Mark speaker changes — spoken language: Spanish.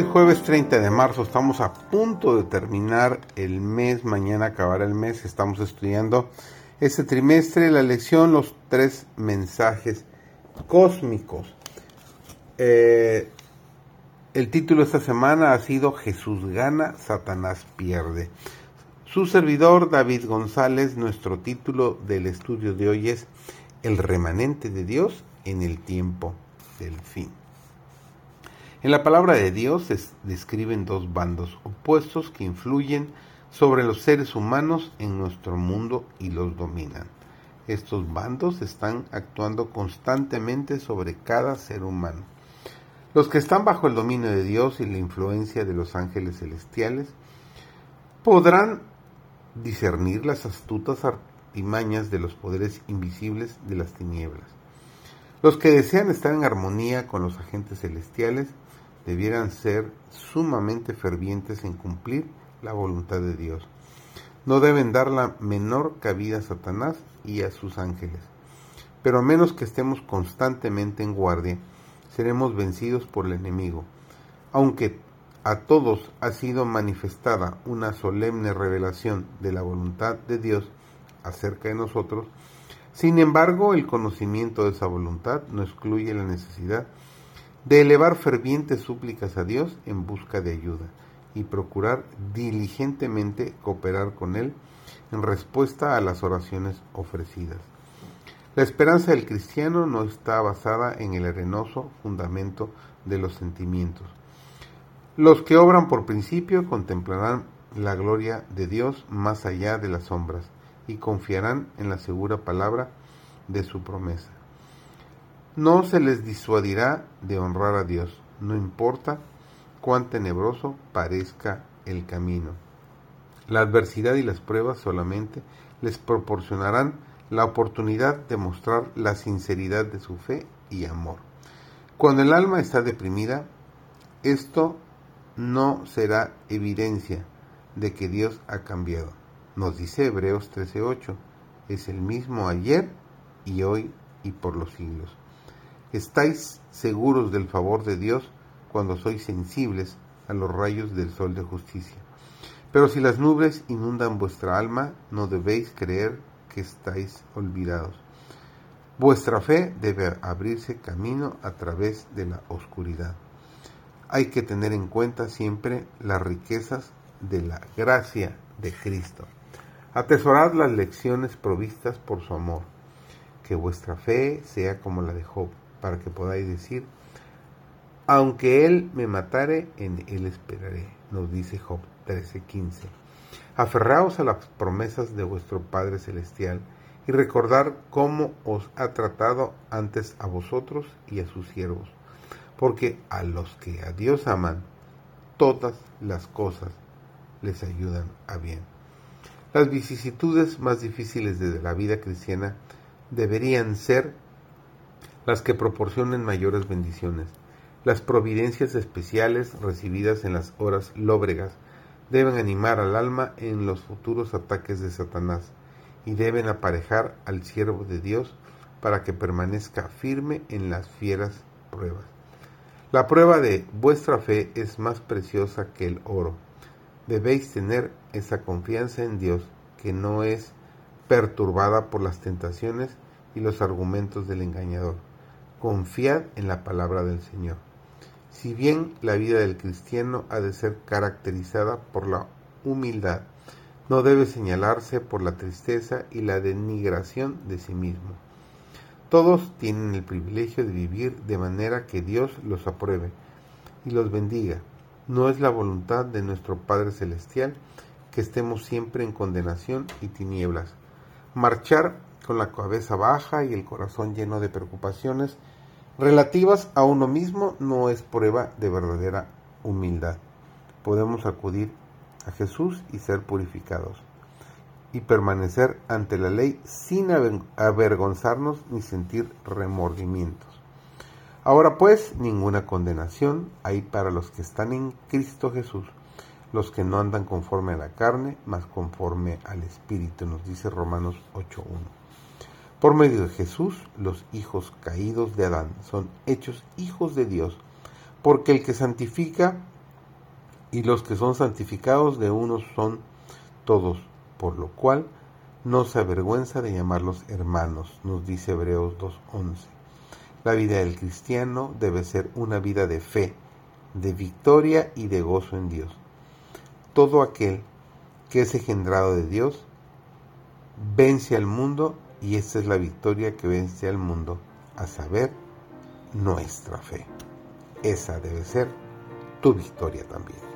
Speaker 1: Hoy jueves 30 de marzo, estamos a punto de terminar el mes, mañana acabará el mes, estamos estudiando este trimestre la lección Los tres mensajes cósmicos. Eh, el título esta semana ha sido Jesús gana, Satanás pierde. Su servidor David González, nuestro título del estudio de hoy es El remanente de Dios en el tiempo del fin. En la palabra de Dios se describen dos bandos opuestos que influyen sobre los seres humanos en nuestro mundo y los dominan. Estos bandos están actuando constantemente sobre cada ser humano. Los que están bajo el dominio de Dios y la influencia de los ángeles celestiales podrán discernir las astutas artimañas de los poderes invisibles de las tinieblas. Los que desean estar en armonía con los agentes celestiales debieran ser sumamente fervientes en cumplir la voluntad de Dios. No deben dar la menor cabida a Satanás y a sus ángeles. Pero a menos que estemos constantemente en guardia, seremos vencidos por el enemigo. Aunque a todos ha sido manifestada una solemne revelación de la voluntad de Dios acerca de nosotros, sin embargo el conocimiento de esa voluntad no excluye la necesidad de elevar fervientes súplicas a Dios en busca de ayuda y procurar diligentemente cooperar con Él en respuesta a las oraciones ofrecidas. La esperanza del cristiano no está basada en el arenoso fundamento de los sentimientos. Los que obran por principio contemplarán la gloria de Dios más allá de las sombras y confiarán en la segura palabra de su promesa. No se les disuadirá de honrar a Dios, no importa cuán tenebroso parezca el camino. La adversidad y las pruebas solamente les proporcionarán la oportunidad de mostrar la sinceridad de su fe y amor. Cuando el alma está deprimida, esto no será evidencia de que Dios ha cambiado. Nos dice Hebreos 13:8, es el mismo ayer y hoy y por los siglos. Estáis seguros del favor de Dios cuando sois sensibles a los rayos del sol de justicia. Pero si las nubes inundan vuestra alma, no debéis creer que estáis olvidados. Vuestra fe debe abrirse camino a través de la oscuridad. Hay que tener en cuenta siempre las riquezas de la gracia de Cristo. Atesorad las lecciones provistas por su amor. Que vuestra fe sea como la de Job para que podáis decir, aunque él me matare, en él esperaré, nos dice Job 13:15. Aferraos a las promesas de vuestro Padre Celestial y recordar cómo os ha tratado antes a vosotros y a sus siervos, porque a los que a Dios aman, todas las cosas les ayudan a bien. Las vicisitudes más difíciles de la vida cristiana deberían ser las que proporcionen mayores bendiciones. Las providencias especiales recibidas en las horas lóbregas deben animar al alma en los futuros ataques de Satanás y deben aparejar al siervo de Dios para que permanezca firme en las fieras pruebas. La prueba de vuestra fe es más preciosa que el oro. Debéis tener esa confianza en Dios que no es perturbada por las tentaciones y los argumentos del engañador Confiad en la palabra del Señor. Si bien la vida del cristiano ha de ser caracterizada por la humildad, no debe señalarse por la tristeza y la denigración de sí mismo. Todos tienen el privilegio de vivir de manera que Dios los apruebe y los bendiga. No es la voluntad de nuestro Padre Celestial que estemos siempre en condenación y tinieblas. Marchar con la cabeza baja y el corazón lleno de preocupaciones relativas a uno mismo no es prueba de verdadera humildad. Podemos acudir a Jesús y ser purificados y permanecer ante la ley sin avergonzarnos ni sentir remordimientos. Ahora pues, ninguna condenación hay para los que están en Cristo Jesús, los que no andan conforme a la carne, mas conforme al Espíritu, nos dice Romanos 8.1. Por medio de Jesús, los hijos caídos de Adán son hechos hijos de Dios, porque el que santifica y los que son santificados de unos son todos, por lo cual no se avergüenza de llamarlos hermanos, nos dice Hebreos 2.11. La vida del cristiano debe ser una vida de fe, de victoria y de gozo en Dios. Todo aquel que es engendrado de Dios vence al mundo y esta es la victoria que vence al mundo, a saber, nuestra fe. Esa debe ser tu victoria también.